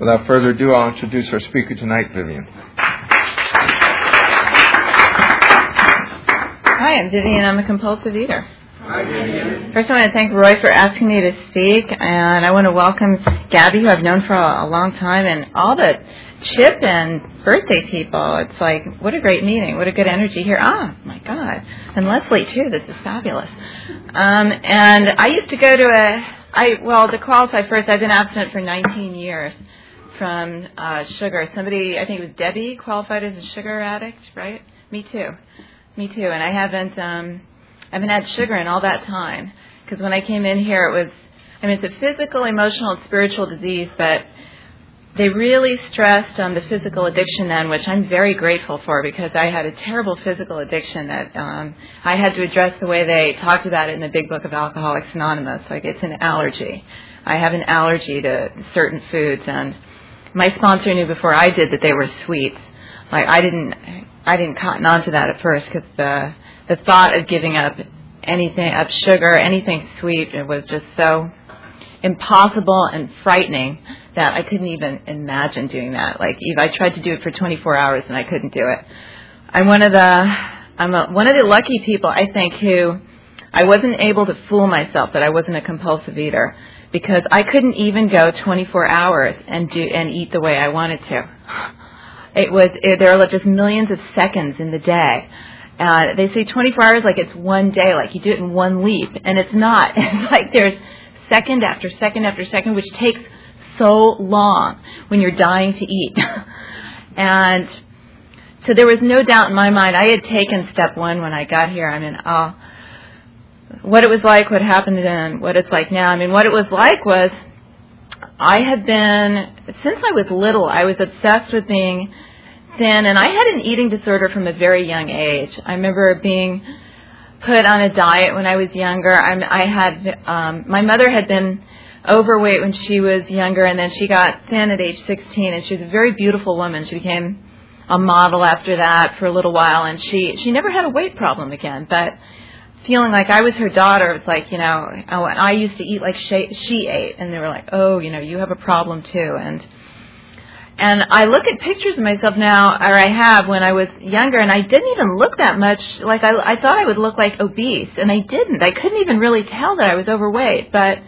Without further ado, I'll introduce our speaker tonight, Vivian. Hi, I'm Vivian. I'm a compulsive eater. Hi, Vivian. First, I want to thank Roy for asking me to speak, and I want to welcome Gabby, who I've known for a, a long time, and all the Chip and birthday people. It's like, what a great meeting. What a good energy here. Ah, my God. And Leslie, too. This is fabulous. Um, and I used to go to a, I, well, to qualify first, I've been abstinent for 19 years from uh, sugar. Somebody, I think it was Debbie, qualified as a sugar addict, right? Me too. Me too. And I haven't, um, I haven't had sugar in all that time. Because when I came in here, it was, I mean, it's a physical, emotional, and spiritual disease, but they really stressed on the physical addiction then, which I'm very grateful for because I had a terrible physical addiction that um, I had to address the way they talked about it in the Big Book of Alcoholics Anonymous. Like it's an allergy. I have an allergy to certain foods, and my sponsor knew before I did that they were sweets. Like I didn't, I didn't cotton on to that at first because the the thought of giving up anything, up sugar, anything sweet, it was just so impossible and frightening that I couldn't even imagine doing that. Like Eve, I tried to do it for 24 hours and I couldn't do it. I'm one of the I'm a, one of the lucky people I think who I wasn't able to fool myself that I wasn't a compulsive eater because I couldn't even go 24 hours and do and eat the way I wanted to. It was it, there are just millions of seconds in the day. Uh, they say 24 hours like it's one day, like you do it in one leap, and it's not. It's like there's second after second after second, which takes so long when you're dying to eat. and so there was no doubt in my mind. I had taken step one when I got here. I mean, uh, what it was like, what happened then, what it's like now. I mean, what it was like was I had been, since I was little, I was obsessed with being thin, and I had an eating disorder from a very young age. I remember being put on a diet when I was younger. I'm, I had, um, my mother had been overweight when she was younger, and then she got thin at age 16, and she was a very beautiful woman. She became a model after that for a little while, and she she never had a weight problem again. But feeling like I was her daughter, it's like you know, oh, I used to eat like she, she ate, and they were like, oh, you know, you have a problem too, and. And I look at pictures of myself now, or I have when I was younger, and I didn't even look that much like I, I thought I would look like obese, and I didn't. I couldn't even really tell that I was overweight, but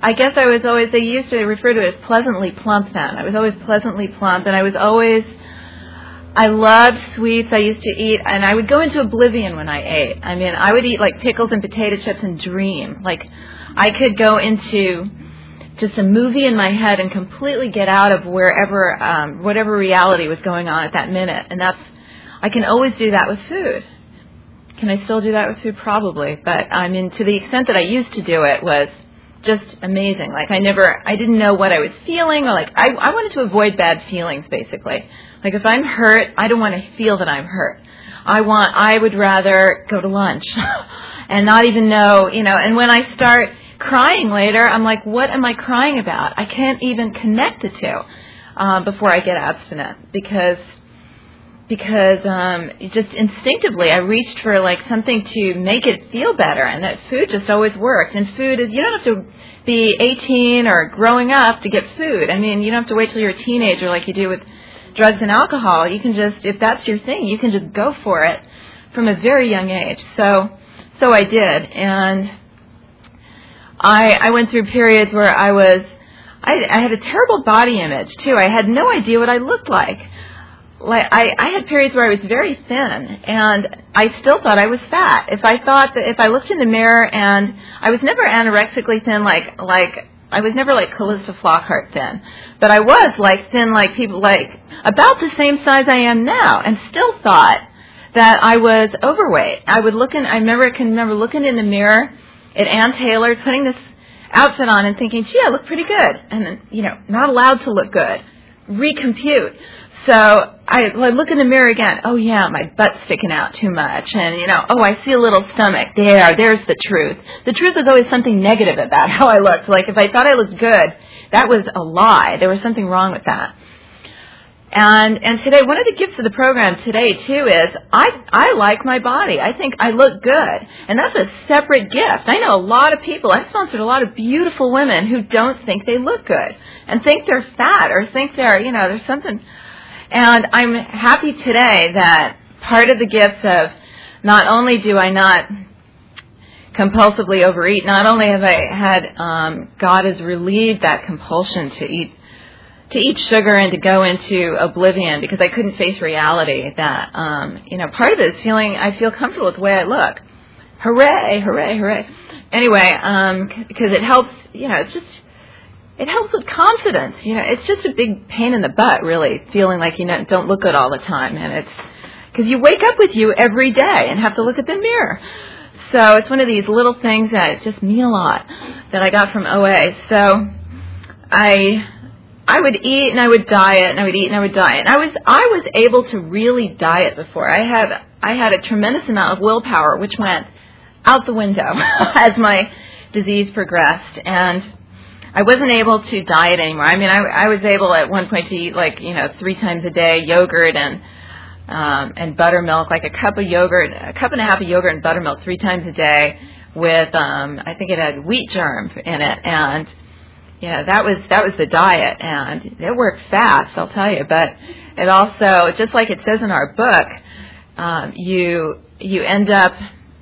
I guess I was always, they used to refer to it as pleasantly plump then. I was always pleasantly plump, and I was always, I loved sweets. I used to eat, and I would go into oblivion when I ate. I mean, I would eat like pickles and potato chips and dream. Like, I could go into just a movie in my head and completely get out of wherever, um, whatever reality was going on at that minute. And that's, I can always do that with food. Can I still do that with food? Probably. But I mean, to the extent that I used to do it was, just amazing. Like I never, I didn't know what I was feeling, or like I, I wanted to avoid bad feelings, basically. Like if I'm hurt, I don't want to feel that I'm hurt. I want, I would rather go to lunch and not even know, you know. And when I start crying later, I'm like, what am I crying about? I can't even connect the two um, before I get abstinent because because um just instinctively I reached for like something to make it feel better and that food just always works and food is you don't have to be 18 or growing up to get food. I mean, you don't have to wait till you're a teenager like you do with drugs and alcohol. You can just if that's your thing, you can just go for it from a very young age. So so I did and I I went through periods where I was I, I had a terrible body image too. I had no idea what I looked like like I, I had periods where I was very thin and I still thought I was fat. If I thought that if I looked in the mirror and I was never anorexically thin like like I was never like Calista Flockhart thin, but I was like thin like people like about the same size I am now and still thought that I was overweight. I would look in I remember I can remember looking in the mirror at Ann Taylor putting this outfit on and thinking, "Gee, I look pretty good." And you know, not allowed to look good. Recompute. So I, I look in the mirror again. Oh yeah, my butt's sticking out too much, and you know, oh I see a little stomach. There, there's the truth. The truth is always something negative about how I looked. Like if I thought I looked good, that was a lie. There was something wrong with that. And and today, one of the gifts of the program today too is I I like my body. I think I look good, and that's a separate gift. I know a lot of people. I've sponsored a lot of beautiful women who don't think they look good, and think they're fat or think they're, you know, there's something. And I'm happy today that part of the gifts of not only do I not compulsively overeat, not only have I had, um, God has relieved that compulsion to eat to eat sugar and to go into oblivion because I couldn't face reality that um, you know part of it is feeling I feel comfortable with the way I look. Hooray, hooray, hooray. Anyway, um, because it helps, you know, it's just it helps with confidence. You know, it's just a big pain in the butt, really, feeling like you know don't look good all the time, and it's because you wake up with you every day and have to look at the mirror. So it's one of these little things that just mean a lot that I got from OA. So I I would eat and I would diet and I would eat and I would diet. And I was I was able to really diet before. I had I had a tremendous amount of willpower which went out the window as my disease progressed and I wasn't able to diet anymore. I mean, I, I was able at one point to eat like you know three times a day yogurt and um, and buttermilk, like a cup of yogurt, a cup and a half of yogurt and buttermilk three times a day with um, I think it had wheat germ in it, and yeah, that was that was the diet, and it worked fast, I'll tell you. But it also, just like it says in our book, um, you you end up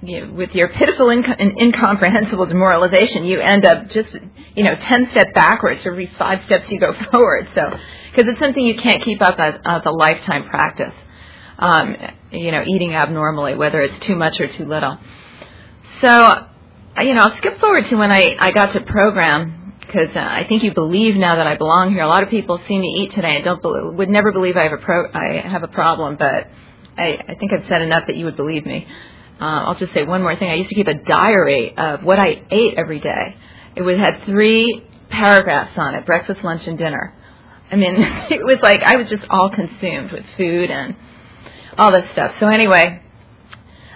you with your pitiful and incomprehensible demoralization, you end up just, you know, 10 steps backwards every five steps you go forward. So, because it's something you can't keep up as, as a lifetime practice. Um, you know, eating abnormally, whether it's too much or too little. So, you know, I'll skip forward to when I, I got to program because uh, I think you believe now that I belong here. A lot of people see me eat today and don't believe, would never believe I have a pro, I have a problem, but I, I think I've said enough that you would believe me. Uh, I'll just say one more thing. I used to keep a diary of what I ate every day. It would have three paragraphs on it: breakfast, lunch, and dinner. I mean, it was like I was just all consumed with food and all this stuff. So anyway,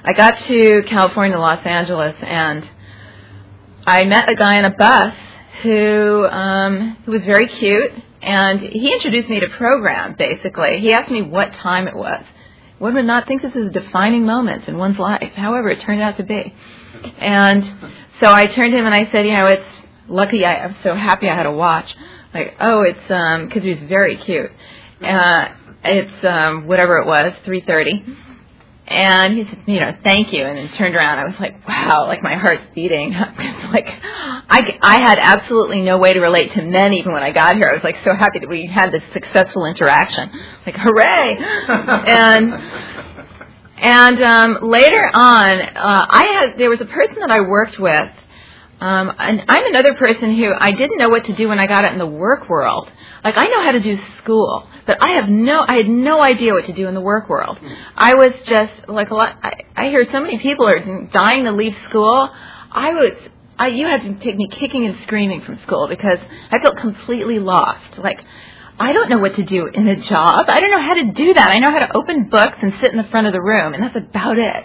I got to California, Los Angeles, and I met a guy on a bus who um, who was very cute, and he introduced me to program. Basically, he asked me what time it was one would not think this is a defining moment in one's life. However, it turned out to be. And so I turned to him and I said, you know, it's lucky I, I'm so happy I had a watch. Like, oh, it's um because he was very cute. Uh, it's um whatever it was, 3:30. And he said, you know, thank you, and then turned around. I was like, wow, like my heart's beating. like, I, I had absolutely no way to relate to men even when I got here. I was like so happy that we had this successful interaction. Like, hooray! and and um, later on, uh, I had there was a person that I worked with. Um, and I'm another person who I didn't know what to do when I got out in the work world. Like I know how to do school, but I have no, I had no idea what to do in the work world. I was just like a lot. I, I hear so many people are dying to leave school. I was, I, you had to take me kicking and screaming from school because I felt completely lost. Like I don't know what to do in a job. I don't know how to do that. I know how to open books and sit in the front of the room, and that's about it.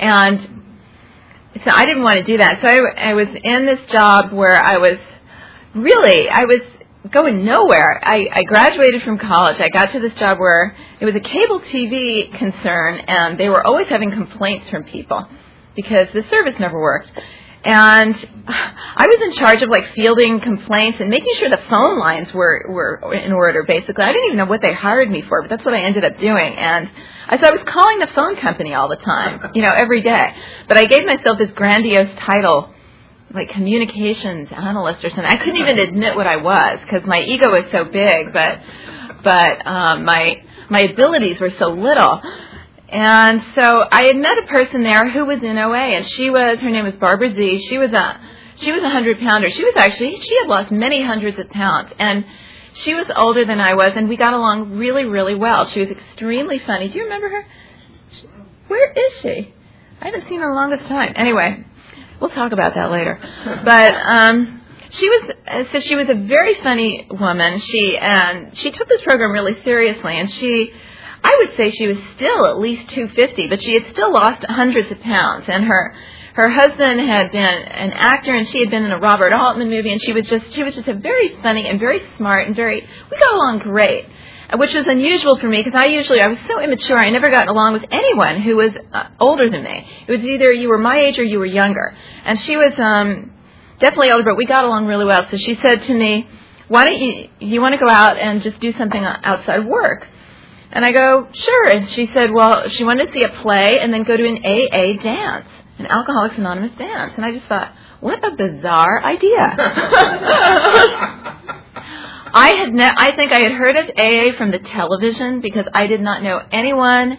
And so I didn't want to do that. So I, I was in this job where I was really, I was going nowhere. I, I graduated from college. I got to this job where it was a cable TV concern, and they were always having complaints from people because the service never worked. And I was in charge of like fielding complaints and making sure the phone lines were were in order. Basically, I didn't even know what they hired me for, but that's what I ended up doing. And I so I was calling the phone company all the time, you know, every day. But I gave myself this grandiose title like communications analyst or something. I couldn't even admit what I was because my ego was so big, but but um, my my abilities were so little. And so I had met a person there who was in OA, and she was her name was Barbara Z. She was a she was a hundred pounder. She was actually she had lost many hundreds of pounds, and she was older than I was, and we got along really really well. She was extremely funny. Do you remember her? Where is she? I haven't seen her in the longest time. Anyway, We'll talk about that later. But um, she was so she was a very funny woman. She and she took this program really seriously, and she. I would say she was still at least 250, but she had still lost hundreds of pounds. And her her husband had been an actor, and she had been in a Robert Altman movie, and she was just she was just a very funny and very smart and very. We got along great which was unusual for me because I usually I was so immature. I never got along with anyone who was uh, older than me. It was either you were my age or you were younger. And she was um, definitely older, but we got along really well. So she said to me, why don't you you want to go out and just do something outside work? And I go, sure. And she said, well, she wanted to see a play and then go to an AA dance, an Alcoholics Anonymous dance. And I just thought, what a bizarre idea. I had ne- I think I had heard of AA from the television because I did not know anyone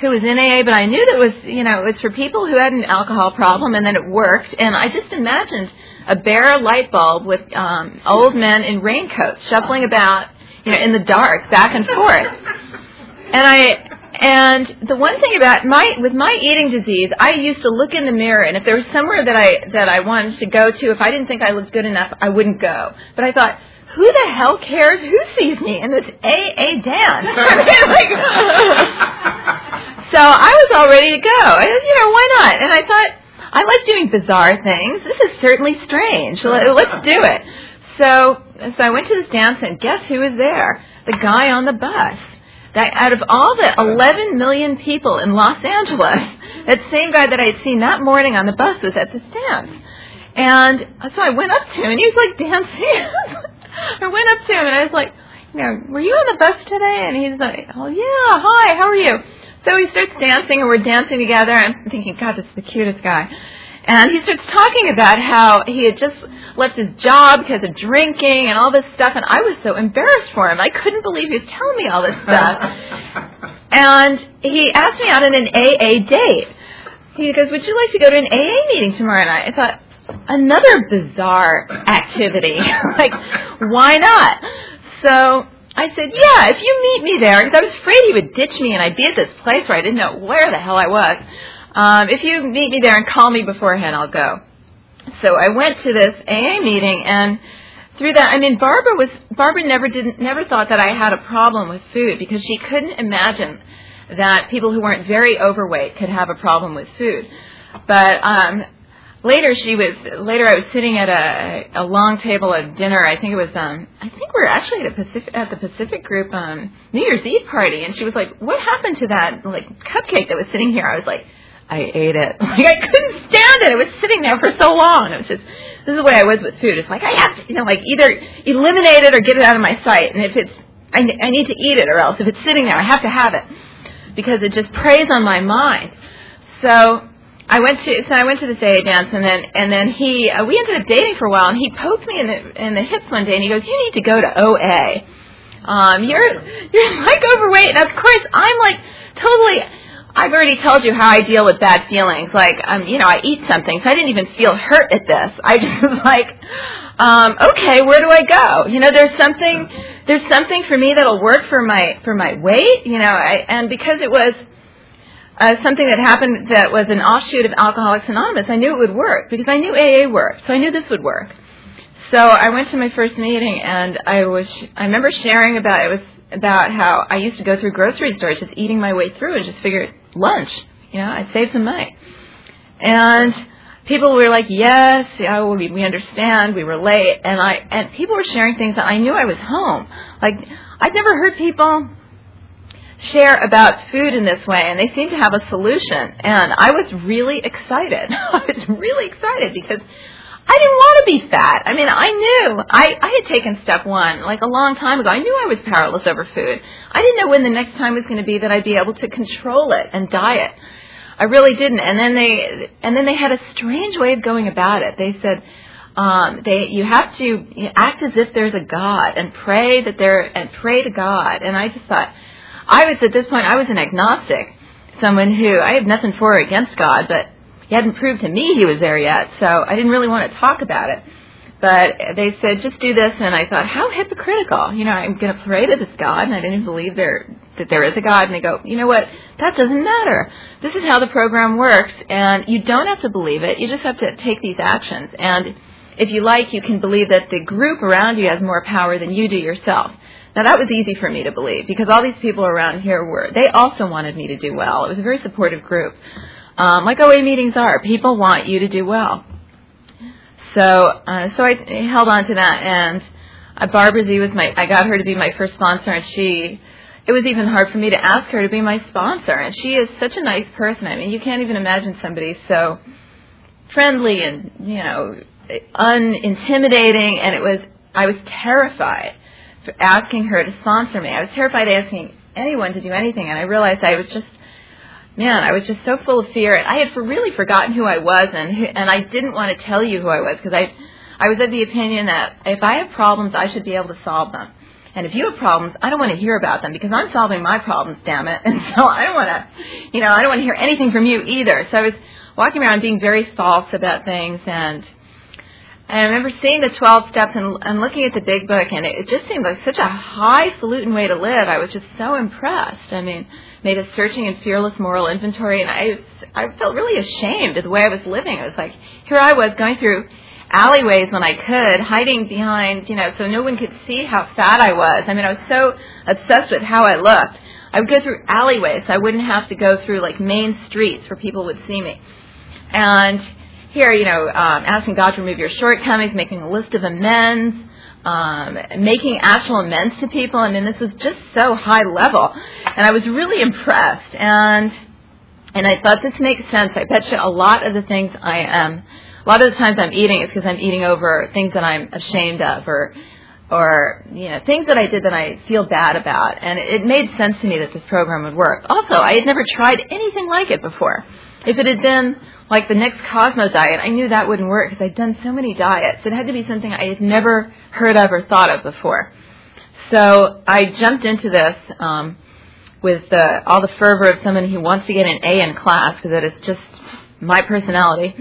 who was in AA, but I knew that it was, you know, it was for people who had an alcohol problem and then it worked. And I just imagined a bare light bulb with um, old men in raincoats shuffling about, you know, in the dark, back and forth. And I and the one thing about my with my eating disease, I used to look in the mirror, and if there was somewhere that I that I wanted to go to, if I didn't think I looked good enough, I wouldn't go. But I thought, who the hell cares who sees me in this AA dance? so I was all ready to go. I, you know, why not? And I thought, I like doing bizarre things. This is certainly strange. Let's do it. So, so I went to this dance, and guess who was there? The guy on the bus that out of all the 11 million people in Los Angeles, that same guy that I had seen that morning on the bus was at this dance. And so I went up to him, and he was like dancing. I went up to him, and I was like, you know, were you on the bus today? And he's like, oh yeah, hi, how are you? So he starts dancing, and we're dancing together. I'm thinking, God, this is the cutest guy. And he starts talking about how he had just left his job because of drinking and all this stuff. And I was so embarrassed for him. I couldn't believe he was telling me all this stuff. and he asked me out on an AA date. He goes, Would you like to go to an AA meeting tomorrow night? I thought, Another bizarre activity. like, why not? So I said, Yeah, if you meet me there, because I was afraid he would ditch me and I'd be at this place where I didn't know where the hell I was. Um, if you meet me there and call me beforehand, I'll go. So I went to this AA meeting, and through that, I mean, Barbara was Barbara never didn't never thought that I had a problem with food because she couldn't imagine that people who weren't very overweight could have a problem with food. But um, later, she was later. I was sitting at a a long table at dinner. I think it was um I think we were actually at a Pacific at the Pacific Group um New Year's Eve party, and she was like, "What happened to that like cupcake that was sitting here?" I was like I ate it. Like I couldn't stand it. It was sitting there for so long. It was just this is the way I was with food. It's like I have to, you know, like either eliminate it or get it out of my sight. And if it's, I, I need to eat it, or else if it's sitting there, I have to have it because it just preys on my mind. So I went to so I went to this AA dance, and then and then he uh, we ended up dating for a while, and he poked me in the in the hips one day, and he goes, "You need to go to OA. Um, you're you're like overweight." And of course, I'm like totally I've already told you how I deal with bad feelings. Like, um, you know, I eat something, so I didn't even feel hurt at this. I just was like, um, okay, where do I go? You know, there's something, there's something for me that'll work for my for my weight. You know, I, and because it was uh, something that happened that was an offshoot of Alcoholics Anonymous, I knew it would work because I knew AA worked, so I knew this would work. So I went to my first meeting, and I was, I remember sharing about it was about how I used to go through grocery stores just eating my way through and just figure lunch. You know, I'd save some money. And people were like, "Yes, yeah, we, we understand. We relate." And I and people were sharing things that I knew I was home. Like I'd never heard people share about food in this way, and they seemed to have a solution. And I was really excited. I was really excited because I didn't want to be fat. I mean, I knew I I had taken step one like a long time ago. I knew I was powerless over food. I didn't know when the next time was going to be that I'd be able to control it and diet. I really didn't. And then they and then they had a strange way of going about it. They said um, they you have to act as if there's a God and pray that there and pray to God. And I just thought I was at this point I was an agnostic, someone who I have nothing for or against God, but he hadn't proved to me he was there yet, so I didn't really want to talk about it. But they said, just do this, and I thought, how hypocritical. You know, I'm going to pray to this God, and I didn't believe there that there is a God. And they go, you know what? That doesn't matter. This is how the program works, and you don't have to believe it. You just have to take these actions. And if you like, you can believe that the group around you has more power than you do yourself. Now that was easy for me to believe because all these people around here were, they also wanted me to do well. It was a very supportive group um, like OA meetings are. People want you to do well. So, uh, so I held on to that, and uh, Barbara Z was my. I got her to be my first sponsor, and she. It was even hard for me to ask her to be my sponsor, and she is such a nice person. I mean, you can't even imagine somebody so friendly and you know unintimidating, and it was I was terrified for asking her to sponsor me. I was terrified asking anyone to do anything, and I realized I was just man, I was just so full of fear. I had for really forgotten who I was, and and I didn't want to tell you who I was because I I was of the opinion that if I have problems, I should be able to solve them. And if you have problems, I don't want to hear about them because I'm solving my problems, damn it. And so I don't want to, you know, I don't want to hear anything from you either. So I was walking around being very false about things and I remember seeing the 12 steps and, and looking at the big book, and it, it just seemed like such a highfalutin way to live. I was just so impressed. I mean, made a searching and fearless moral inventory, and I, I felt really ashamed of the way I was living. I was like, here I was going through alleyways when I could, hiding behind, you know, so no one could see how fat I was. I mean, I was so obsessed with how I looked. I would go through alleyways. So I wouldn't have to go through like main streets where people would see me. And here, you know, um, asking God to remove your shortcomings, making a list of amends, um, making actual amends to people. I mean, this was just so high level, and I was really impressed. And and I thought this makes sense. I bet you a lot of the things I am, a lot of the times I'm eating is because I'm eating over things that I'm ashamed of, or or you know things that I did that I feel bad about. And it made sense to me that this program would work. Also, I had never tried anything like it before. If it had been like the next Cosmo diet, I knew that wouldn't work because I'd done so many diets. It had to be something I had never heard of or thought of before. So I jumped into this um, with uh, all the fervor of someone who wants to get an A in class because that is just my personality.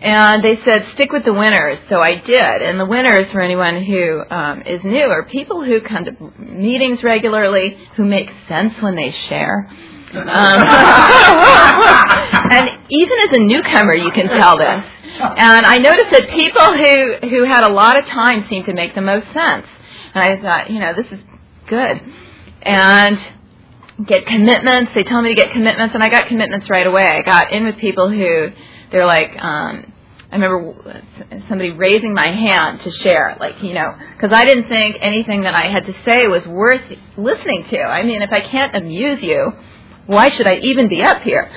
And they said, stick with the winners. So I did. And the winners, for anyone who um, is new, are people who come to meetings regularly, who make sense when they share um, and even as a newcomer, you can tell this. And I noticed that people who who had a lot of time seemed to make the most sense. And I thought, you know, this is good. And get commitments. They told me to get commitments, and I got commitments right away. I got in with people who they're like. um I remember somebody raising my hand to share, like, you know, because I didn't think anything that I had to say was worth listening to. I mean, if I can't amuse you, why should I even be up here?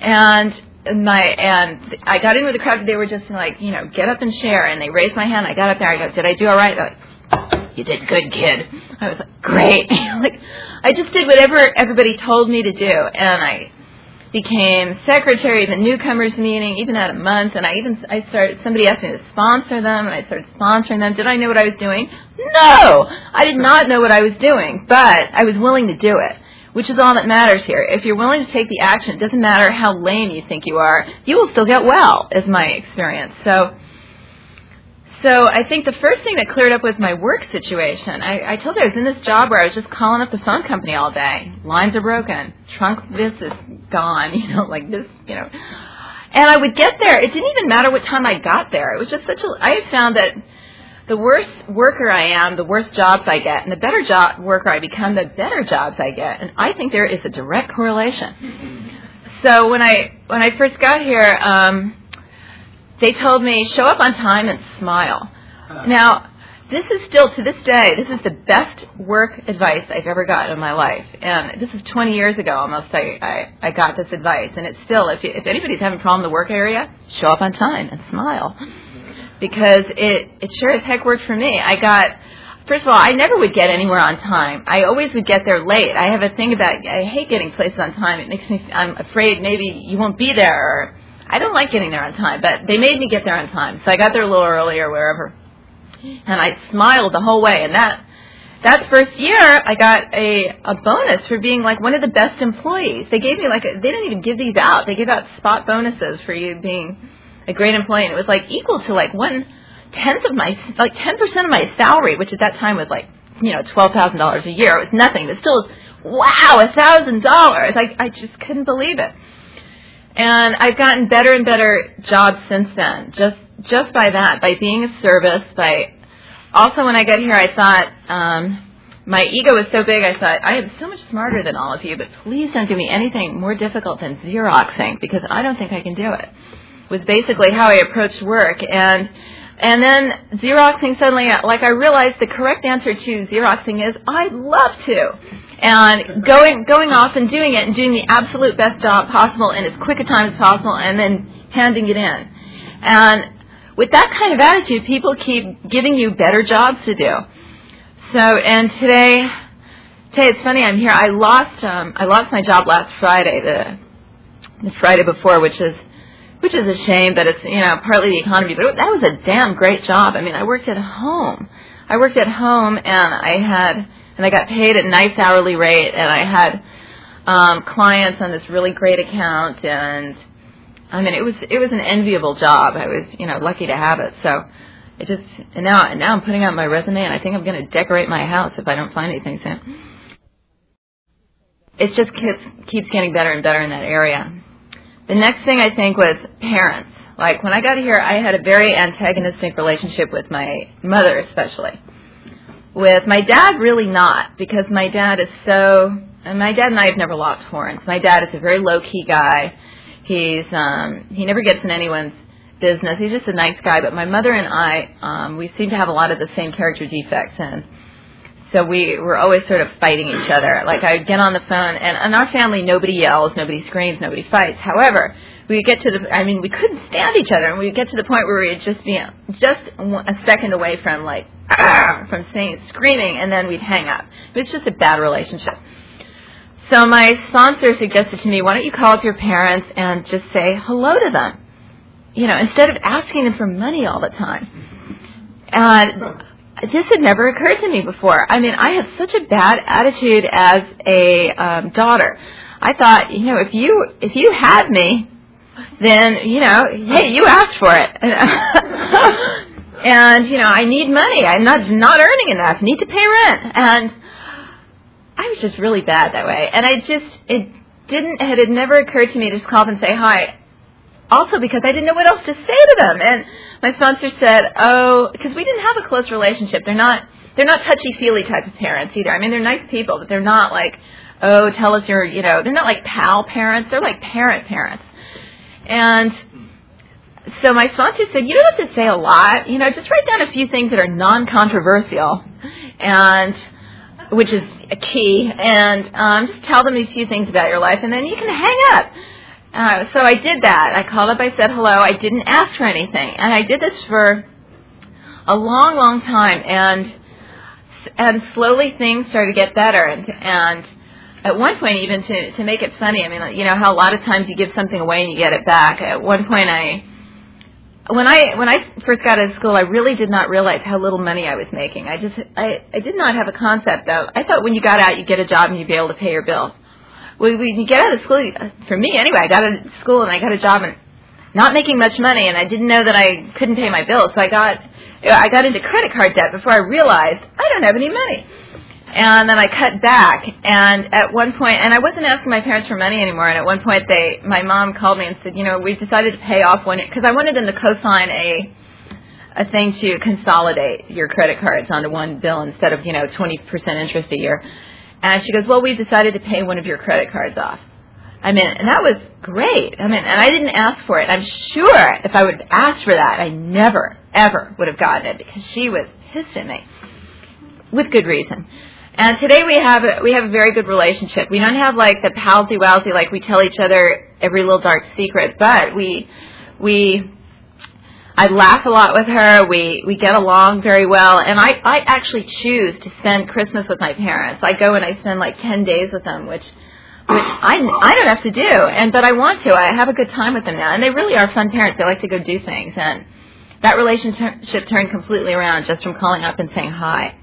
And my and I got in with the crowd. They were just like, you know, get up and share. And they raised my hand. I got up there. I go, did I do all right? They're like, you did good, kid. I was like, great. like, I just did whatever everybody told me to do, and I became secretary of the newcomers meeting, even at a month. And I even I started. Somebody asked me to sponsor them, and I started sponsoring them. Did I know what I was doing? No, I did not know what I was doing, but I was willing to do it which is all that matters here. If you're willing to take the action, it doesn't matter how lame you think you are, you will still get well, is my experience. So, so I think the first thing that cleared up was my work situation. I, I told you I was in this job where I was just calling up the phone company all day. Lines are broken. Trunk this is gone, you know, like this, you know. And I would get there. It didn't even matter what time I got there. It was just such a, I found that the worse worker I am, the worse jobs I get, and the better job worker I become, the better jobs I get. And I think there is a direct correlation. So when I when I first got here, um, they told me show up on time and smile. Now, this is still to this day, this is the best work advice I've ever gotten in my life, and this is 20 years ago almost. I I, I got this advice, and it's still if you, if anybody's having a problem in the work area, show up on time and smile because it it sure as heck worked for me. I got first of all, I never would get anywhere on time. I always would get there late. I have a thing about I hate getting places on time. It makes me I'm afraid maybe you won't be there or I don't like getting there on time, but they made me get there on time. So I got there a little earlier wherever. And I smiled the whole way and that that first year I got a a bonus for being like one of the best employees. They gave me like a, they didn't even give these out. They gave out spot bonuses for you being a great employee, and it was like equal to like one tenth of my like ten percent of my salary, which at that time was like you know twelve thousand dollars a year. It was nothing, but still, wow, a thousand dollars! Like I just couldn't believe it. And I've gotten better and better jobs since then, just just by that, by being of service, by also when I got here, I thought. um my ego was so big, I thought, I am so much smarter than all of you, but please don't give me anything more difficult than Xeroxing because I don't think I can do it was basically how I approached work. And and then Xeroxing suddenly, like I realized the correct answer to Xeroxing is I'd love to. And going going off and doing it and doing the absolute best job possible in as quick a time as possible and then handing it in. And with that kind of attitude, people keep giving you better jobs to do. So, and today, today it's funny. I'm here. I lost um, I lost my job last Friday, the the Friday before, which is which is a shame. But it's you know partly the economy. But it, that was a damn great job. I mean, I worked at home. I worked at home, and I had and I got paid at a nice hourly rate, and I had um, clients on this really great account, and I mean, it was it was an enviable job. I was you know lucky to have it. So it just and now and now I'm putting out my resume, and I think I'm going to decorate my house if I don't find anything soon. It just keeps keeps getting better and better in that area. The next thing I think was parents. Like when I got here, I had a very antagonistic relationship with my mother, especially. With my dad, really not, because my dad is so. And my dad and I have never locked horns. My dad is a very low key guy. He's um, he never gets in anyone's business. He's just a nice guy. But my mother and I, um, we seem to have a lot of the same character defects, and so we were always sort of fighting each other. Like I would get on the phone, and in our family, nobody yells, nobody screams, nobody fights. However, we would get to the, I mean, we couldn't stand each other, and we get to the point where we would just be just a second away from like from saying screaming, and then we'd hang up. It was just a bad relationship. So my sponsor suggested to me, why don't you call up your parents and just say hello to them? You know, instead of asking them for money all the time. And this had never occurred to me before. I mean, I had such a bad attitude as a um, daughter. I thought, you know, if you if you had me, then you know, hey, you asked for it. and you know, I need money. I'm not not earning enough. Need to pay rent. And I was just really bad that way, and I just it didn't it had never occurred to me to just call up and say hi. Also because I didn't know what else to say to them, and my sponsor said, "Oh, because we didn't have a close relationship. They're not they're not touchy feely type of parents either. I mean, they're nice people, but they're not like, oh, tell us your you know they're not like pal parents. They're like parent parents, and." So my sponsor said, you don't have to say a lot. You know, just write down a few things that are non-controversial, and which is a key, and um, just tell them a few things about your life, and then you can hang up. Uh, so I did that. I called up. I said hello. I didn't ask for anything, and I did this for a long, long time, and and slowly things started to get better, and and at one point even to to make it funny. I mean, you know how a lot of times you give something away and you get it back. At one point, I when I when I first got out of school, I really did not realize how little money I was making. I just I I did not have a concept of. I thought when you got out, you get a job and you'd be able to pay your bills. When you get out of school, for me anyway, I got out of school and I got a job and not making much money, and I didn't know that I couldn't pay my bills. So I got I got into credit card debt before I realized I don't have any money and then I cut back. And at one point, and I wasn't asking my parents for money anymore. And at one point, they, my mom called me and said, you know, we've decided to pay off one because I wanted them to co-sign a a thing to consolidate your credit cards onto one bill instead of you know 20% interest a year. And she goes, well, we've decided to pay one of your credit cards off. I mean, and that was great. I mean, and I didn't ask for it. I'm sure if I would have asked for that, I never, ever would have gotten it because she was pissed at me with good reason. And today we have a, we have a very good relationship. We don't have like the palsy walsy like we tell each other every little dark secret, but we we I laugh a lot with her. We we get along very well, and I I actually choose to spend Christmas with my parents. I go and I spend like ten days with them, which which I I don't have to do, and but I want to. I have a good time with them now, and they really are fun parents. They like to go do things, and that relationship turned completely around just from calling up and saying hi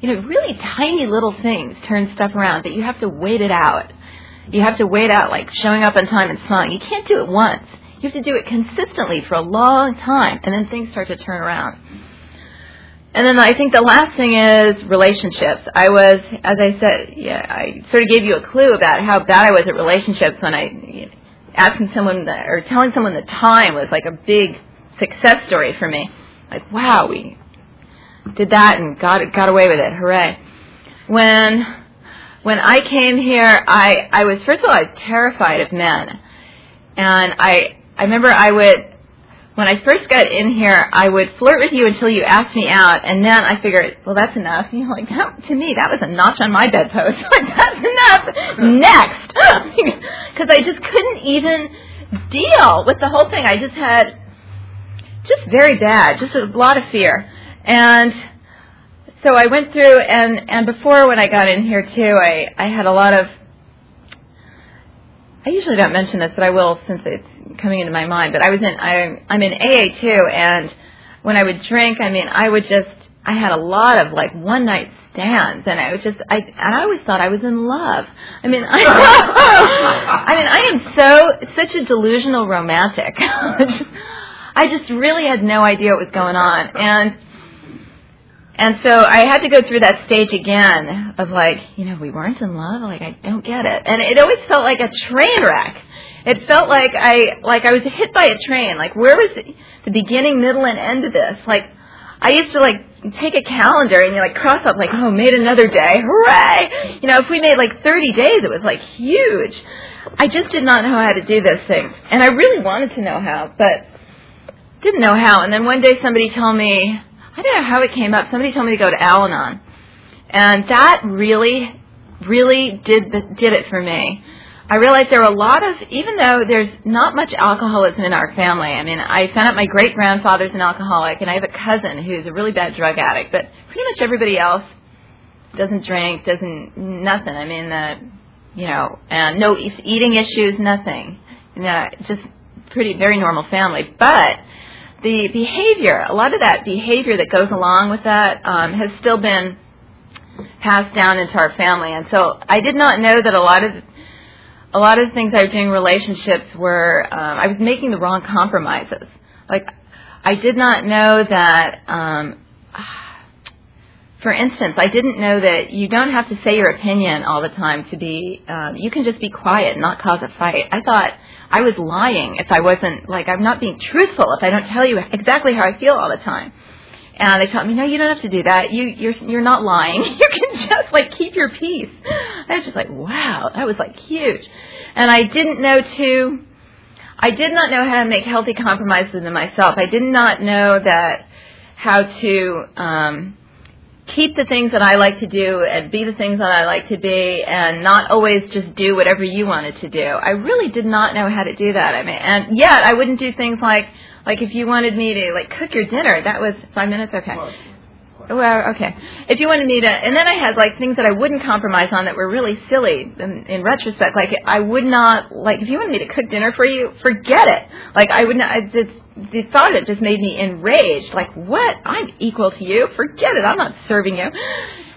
you know, really tiny little things turn stuff around that you have to wait it out. You have to wait out, like showing up on time and smiling. You can't do it once. You have to do it consistently for a long time, and then things start to turn around. And then I think the last thing is relationships. I was, as I said, yeah, I sort of gave you a clue about how bad I was at relationships when I you know, asking someone that, or telling someone the time was like a big success story for me. Like, wow, we did that and got got away with it. Hooray! When when I came here, I I was first of all I was terrified of men, and I I remember I would when I first got in here, I would flirt with you until you asked me out, and then I figured, well, that's enough. You know, like that, to me, that was a notch on my bedpost. like that's enough. Next, because I just couldn't even deal with the whole thing. I just had just very bad, just a lot of fear. And so I went through, and and before when I got in here too, I I had a lot of. I usually don't mention this, but I will since it's coming into my mind. But I was in I I'm in AA too, and when I would drink, I mean, I would just I had a lot of like one night stands, and I was just I and I always thought I was in love. I mean, I, I mean, I am so such a delusional romantic. I just really had no idea what was going on, and and so I had to go through that stage again of like, you know, we weren't in love. Like, I don't get it. And it always felt like a train wreck. It felt like I, like I was hit by a train. Like, where was the, the beginning, middle, and end of this? Like, I used to like take a calendar and you like cross up like, oh, made another day. Hooray! You know, if we made like 30 days, it was like huge. I just did not know how to do those things. And I really wanted to know how, but didn't know how. And then one day somebody told me, I don't know how it came up. Somebody told me to go to Al-Anon, and that really, really did the, did it for me. I realized there were a lot of, even though there's not much alcoholism in our family. I mean, I found out my great grandfather's an alcoholic, and I have a cousin who's a really bad drug addict. But pretty much everybody else doesn't drink, doesn't nothing. I mean, uh, you know, and no eating issues, nothing. You know, just pretty very normal family. But the behavior, a lot of that behavior that goes along with that um, has still been passed down into our family. And so I did not know that a lot of a lot of the things I was doing in relationships were um, I was making the wrong compromises. Like I did not know that. Um, for instance, I didn't know that you don't have to say your opinion all the time to be. Um, you can just be quiet and not cause a fight. I thought I was lying if I wasn't like I'm not being truthful if I don't tell you exactly how I feel all the time. And they taught me, no, you don't have to do that. You you're you're not lying. You can just like keep your peace. I was just like, wow, that was like huge. And I didn't know to I did not know how to make healthy compromises in myself. I did not know that how to um keep the things that I like to do and be the things that I like to be and not always just do whatever you wanted to do. I really did not know how to do that. I mean, and yet I wouldn't do things like, like if you wanted me to like cook your dinner, that was five minutes, okay. Well, okay. If you wanted me to, and then I had like things that I wouldn't compromise on that were really silly in, in retrospect. Like I would not, like if you wanted me to cook dinner for you, forget it. Like I would not, I just, the thought of it just made me enraged. Like, what? I'm equal to you. Forget it. I'm not serving you.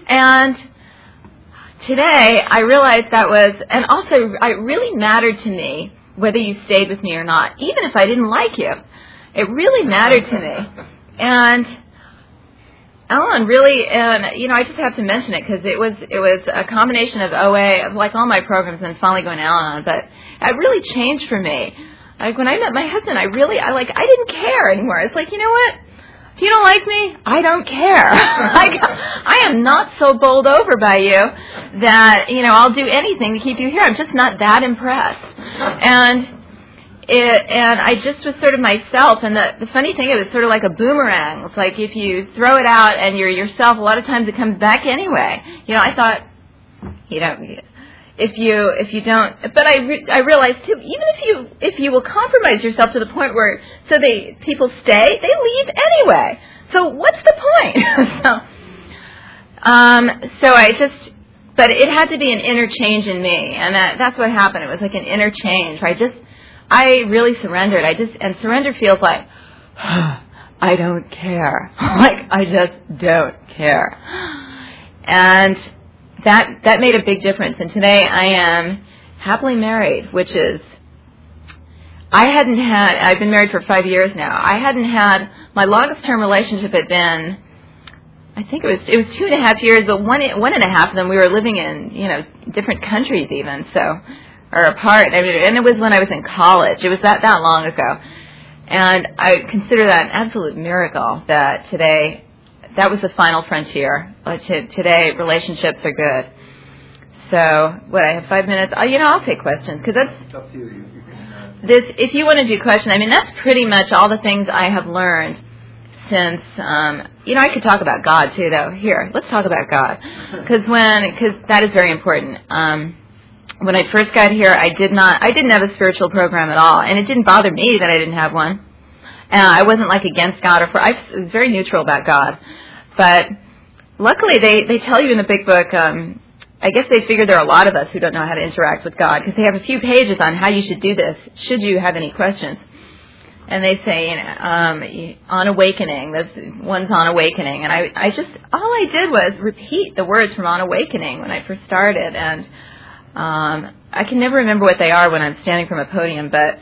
And today I realized that was, and also it really mattered to me whether you stayed with me or not, even if I didn't like you. It really mattered to me. And Ellen really, and you know, I just have to mention it because it was it was a combination of OA, of like all my programs, and finally going Al-Anon. But it really changed for me like when I met my husband, I really, I like, I didn't care anymore. It's like, you know what? If you don't like me, I don't care. like, I am not so bowled over by you that, you know, I'll do anything to keep you here. I'm just not that impressed. And, it, and I just was sort of myself. And the, the funny thing, it was sort of like a boomerang. It's like if you throw it out and you're yourself, a lot of times it comes back anyway. You know, I thought, you know, if you if you don't but i re- i realize too even if you if you will compromise yourself to the point where so they people stay they leave anyway so what's the point so um so i just but it had to be an inner change in me and that that's what happened it was like an inner change where i just i really surrendered i just and surrender feels like i don't care like i just don't care and that that made a big difference. And today I am happily married, which is I hadn't had. I've been married for five years now. I hadn't had my longest term relationship had been. I think it was it was two and a half years, but one one and a half of them we were living in you know different countries even so or apart. I mean, and it was when I was in college. It was that that long ago, and I consider that an absolute miracle that today that was the final frontier. Uh, today, relationships are good. So, what I have five minutes. Oh, you know, I'll take questions because that's up to you. you this. If you want to do questions, I mean, that's pretty much all the things I have learned since. Um, you know, I could talk about God too, though. Here, let's talk about God because when because that is very important. Um, when I first got here, I did not. I didn't have a spiritual program at all, and it didn't bother me that I didn't have one And I wasn't like against God or for. I was very neutral about God, but luckily they they tell you in the big book. Um, I guess they figure there are a lot of us who don't know how to interact with God because they have a few pages on how you should do this. Should you have any questions? and they say, you know, um, on awakening, this one's on awakening. And I, I just, all I did was repeat the words from on awakening when I first started. And, um, I can never remember what they are when I'm standing from a podium, but,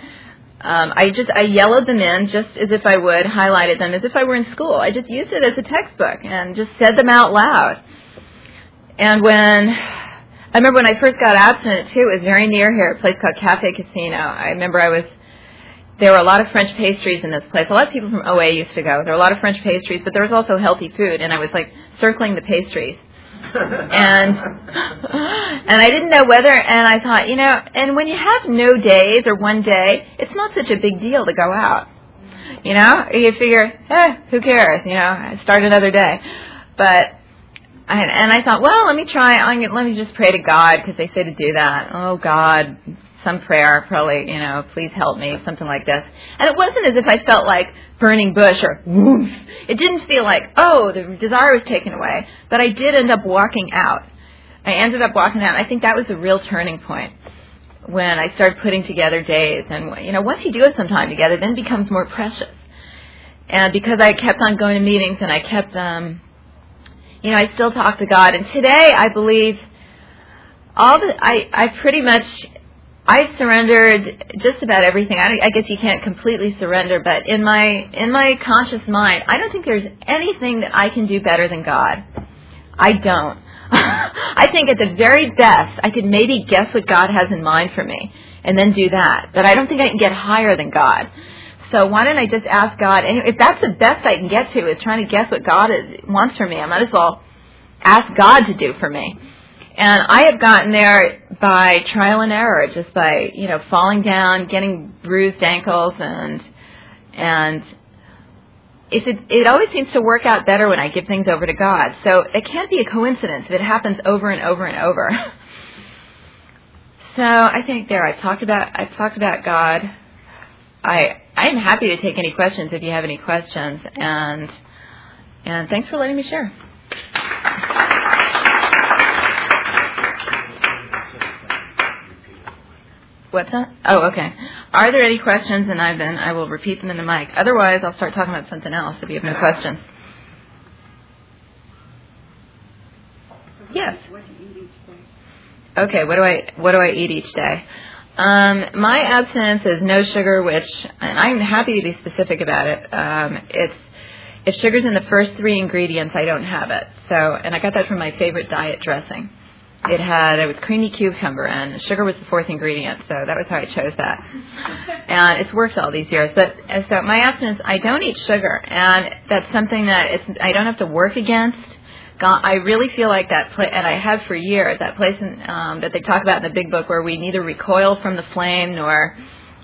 um, I just, I yellowed them in just as if I would, highlighted them as if I were in school. I just used it as a textbook and just said them out loud. And when, I remember when I first got abstinent too, it was very near here, a place called Cafe Casino. I remember I was there were a lot of French pastries in this place. A lot of people from OA used to go. There were a lot of French pastries, but there was also healthy food, and I was like circling the pastries. And and I didn't know whether and I thought, you know, and when you have no days or one day, it's not such a big deal to go out. You know, you figure, eh, who cares? You know, start another day. But and, and I thought, well, let me try. Let me just pray to God because they say to do that. Oh God, some prayer, probably, you know, please help me, something like this. And it wasn't as if I felt like burning bush or woof. It didn't feel like, oh, the desire was taken away. But I did end up walking out. I ended up walking out. And I think that was the real turning point when I started putting together days. And, you know, once you do it some time together, then it becomes more precious. And because I kept on going to meetings and I kept, um, you know, I still talk to God. And today, I believe all the I I pretty much I've surrendered just about everything. I, I guess you can't completely surrender, but in my in my conscious mind, I don't think there's anything that I can do better than God. I don't. I think at the very best, I could maybe guess what God has in mind for me and then do that. But I don't think I can get higher than God. So why don't I just ask God? And if that's the best I can get to is trying to guess what God is, wants for me, I might as well ask God to do for me. And I have gotten there by trial and error, just by, you know, falling down, getting bruised ankles and, and it, it always seems to work out better when I give things over to God. So it can't be a coincidence if it happens over and over and over. so I think there I've talked about I've talked about God. I I'm happy to take any questions if you have any questions and and thanks for letting me share. What's that? Oh, okay. Are there any questions? And I then I will repeat them in the mic. Otherwise, I'll start talking about something else if you have no questions. Yes. Okay. What do I what do I eat each day? Um, my abstinence is no sugar, which and I'm happy to be specific about it. Um, it's if sugar's in the first three ingredients, I don't have it. So, and I got that from my favorite diet dressing it had it was creamy cucumber and sugar was the fourth ingredient, so that was how I chose that. And it's worked all these years. But so my abstinence, I don't eat sugar, and that's something that it's I don't have to work against. I really feel like that, place, and I have for years. That place in, um, that they talk about in the Big Book, where we neither recoil from the flame nor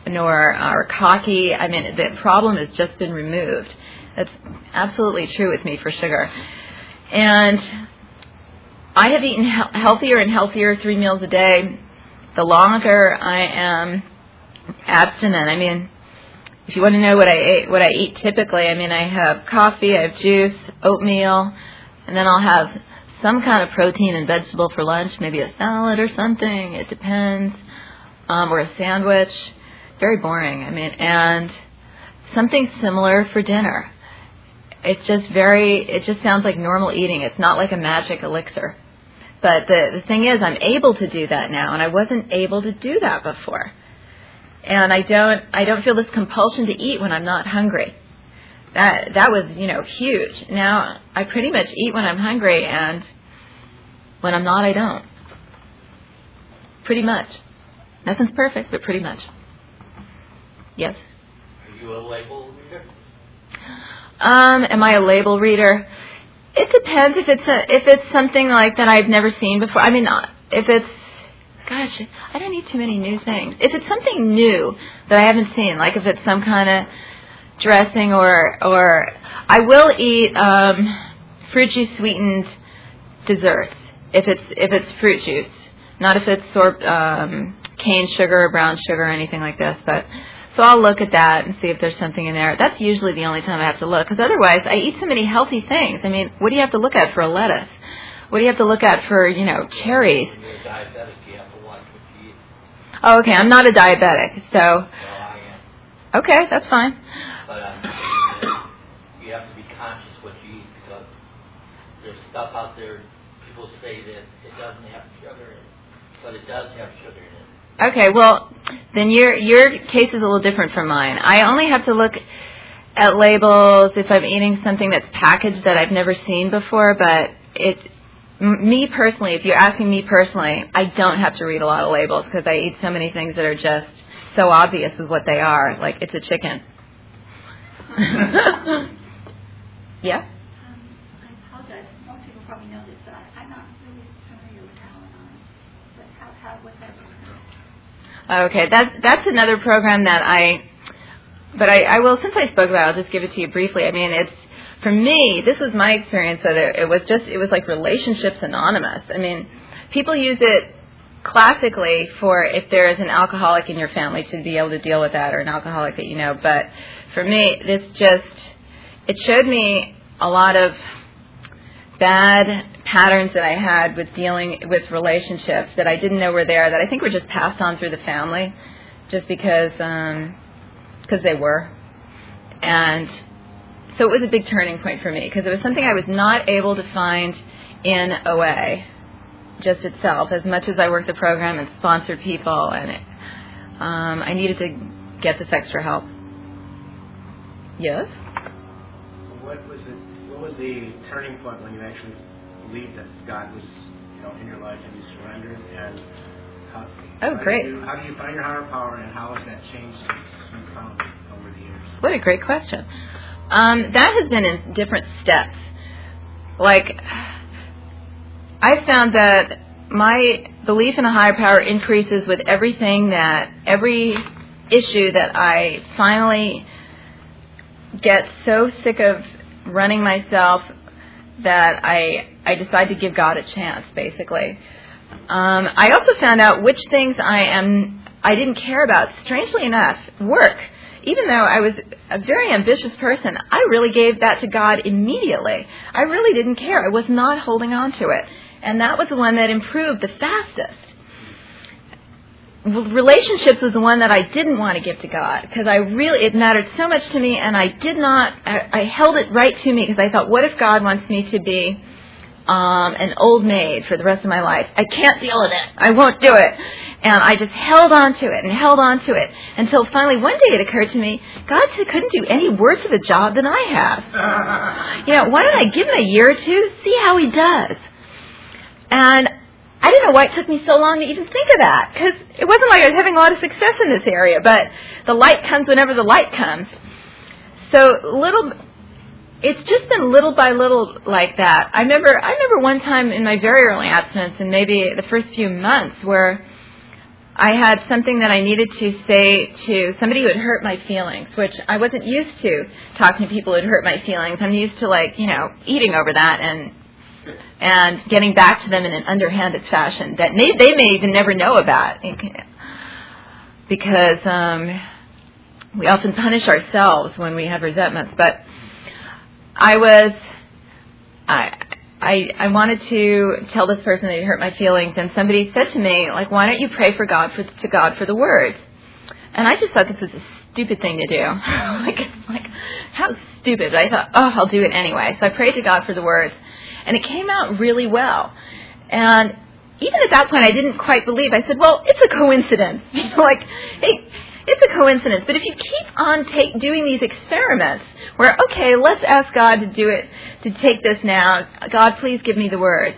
nor are cocky. I mean, the problem has just been removed. That's absolutely true with me for sugar. And I have eaten he- healthier and healthier three meals a day. The longer I am abstinent, I mean, if you want to know what I ate, what I eat typically, I mean, I have coffee, I have juice, oatmeal, and then I'll have some kind of protein and vegetable for lunch, maybe a salad or something. It depends, um, or a sandwich. Very boring. I mean, and something similar for dinner. It's just very. It just sounds like normal eating. It's not like a magic elixir. But the, the thing is, I'm able to do that now, and I wasn't able to do that before. And I don't, I don't feel this compulsion to eat when I'm not hungry. That, that was, you know, huge. Now, I pretty much eat when I'm hungry, and when I'm not, I don't. Pretty much. Nothing's perfect, but pretty much. Yes? Are you a label reader? Um, am I a label reader? It depends if it's a if it's something like that I've never seen before. I mean, uh, if it's gosh, I don't need too many new things. If it's something new that I haven't seen, like if it's some kind of dressing or or I will eat um, fruit juice sweetened desserts if it's if it's fruit juice, not if it's sort um, cane sugar or brown sugar or anything like this. But So I'll look at that and see if there's something in there. That's usually the only time I have to look because otherwise I eat so many healthy things. I mean, what do you have to look at for a lettuce? What do you have to look at for, you know, cherries? Diabetic, you have to watch what you. Oh, okay. I'm not a diabetic, so Well, I am. okay, that's fine. But I'm just saying that you have to be conscious what you eat because there's stuff out there, people say that it doesn't have sugar in it, but it does have sugar in it. Okay, well, then your your case is a little different from mine. I only have to look at labels if I'm eating something that's packaged that I've never seen before, but it me personally, if you're asking me personally, I don't have to read a lot of labels because I eat so many things that are just so obvious as what they are. Like it's a chicken. yeah. Um, I apologize. Most people probably know this, but I, I'm not really familiar with Al-Anon. But how, how, what's that program? Okay, that's that's another program that I, but I, I will since I spoke about, it, I'll just give it to you briefly. I mean, it's for me. This was my experience with it. It was just it was like relationships anonymous. I mean, people use it classically for if there is an alcoholic in your family to be able to deal with that, or an alcoholic that you know. But for me, this just it showed me a lot of bad patterns that I had with dealing with relationships that I didn't know were there that I think were just passed on through the family just because um because they were. And so it was a big turning point for me because it was something I was not able to find in OA just itself. As much as I worked the program and sponsored people and it, um, I needed to get this extra help. Yes? What was it? What was the turning point when you actually believed that God was, you know, in your life and you surrendered? And how, Oh, how great. You, how do you find your higher power, and how has that changed since you found it over the years? What a great question. Um, that has been in different steps. Like, I found that my belief in a higher power increases with everything that, every issue that I finally get so sick of running myself that I, I decide to give God a chance, basically. Um, I also found out which things I am I didn't care about. Strangely enough, work. Even though I was a very ambitious person, I really gave that to God immediately. I really didn't care. I was not holding on to it. And that was the one that improved the fastest. Relationships was the one that I didn't want to give to God because I really, it mattered so much to me and I did not, I, I held it right to me because I thought, what if God wants me to be um, an old maid for the rest of my life. I can't deal with it. I won't do it. And I just held on to it and held on to it until finally one day it occurred to me, God couldn't do any worse of a job than I have. you know, why don't I give him a year or two, see how he does? And I didn't know why it took me so long to even think of that because it wasn't like I was having a lot of success in this area, but the light comes whenever the light comes. So little it's just been little by little like that. I remember I remember one time in my very early abstinence and maybe the first few months where I had something that I needed to say to somebody who had hurt my feelings, which I wasn't used to talking to people who had hurt my feelings. I'm used to like, you know, eating over that and and getting back to them in an underhanded fashion that may, they may even never know about because um we often punish ourselves when we have resentments, but I was, I, I, I wanted to tell this person that he hurt my feelings, and somebody said to me, like, why don't you pray for God for to God for the words? And I just thought this was a stupid thing to do. like, like, how stupid! I thought, oh, I'll do it anyway. So I prayed to God for the words, and it came out really well. And even at that point, I didn't quite believe. I said, well, it's a coincidence. like, hey it's a coincidence. But if you keep on take, doing these experiments, where okay, let's ask God to do it, to take this now. God, please give me the words.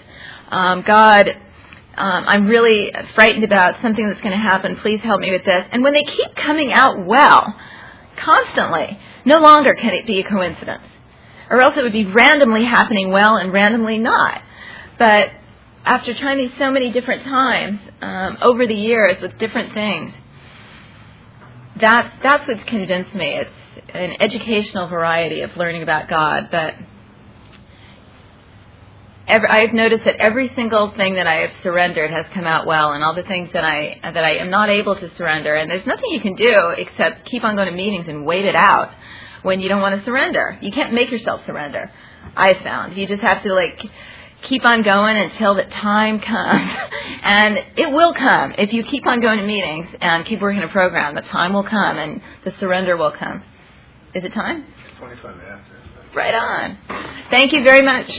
Um, God, um, I'm really frightened about something that's going to happen. Please help me with this. And when they keep coming out well, constantly, no longer can it be a coincidence, or else it would be randomly happening well and randomly not. But after trying these so many different times um, over the years with different things, that's that's what's convinced me. It's an educational variety of learning about God, but every, I've noticed that every single thing that I have surrendered has come out well, and all the things that I that I am not able to surrender, and there's nothing you can do except keep on going to meetings and wait it out when you don't want to surrender. You can't make yourself surrender. I've found you just have to like keep on going until the time comes, and it will come if you keep on going to meetings and keep working a program. The time will come, and the surrender will come. Is it time? 25 minutes. Right on. Thank you very much.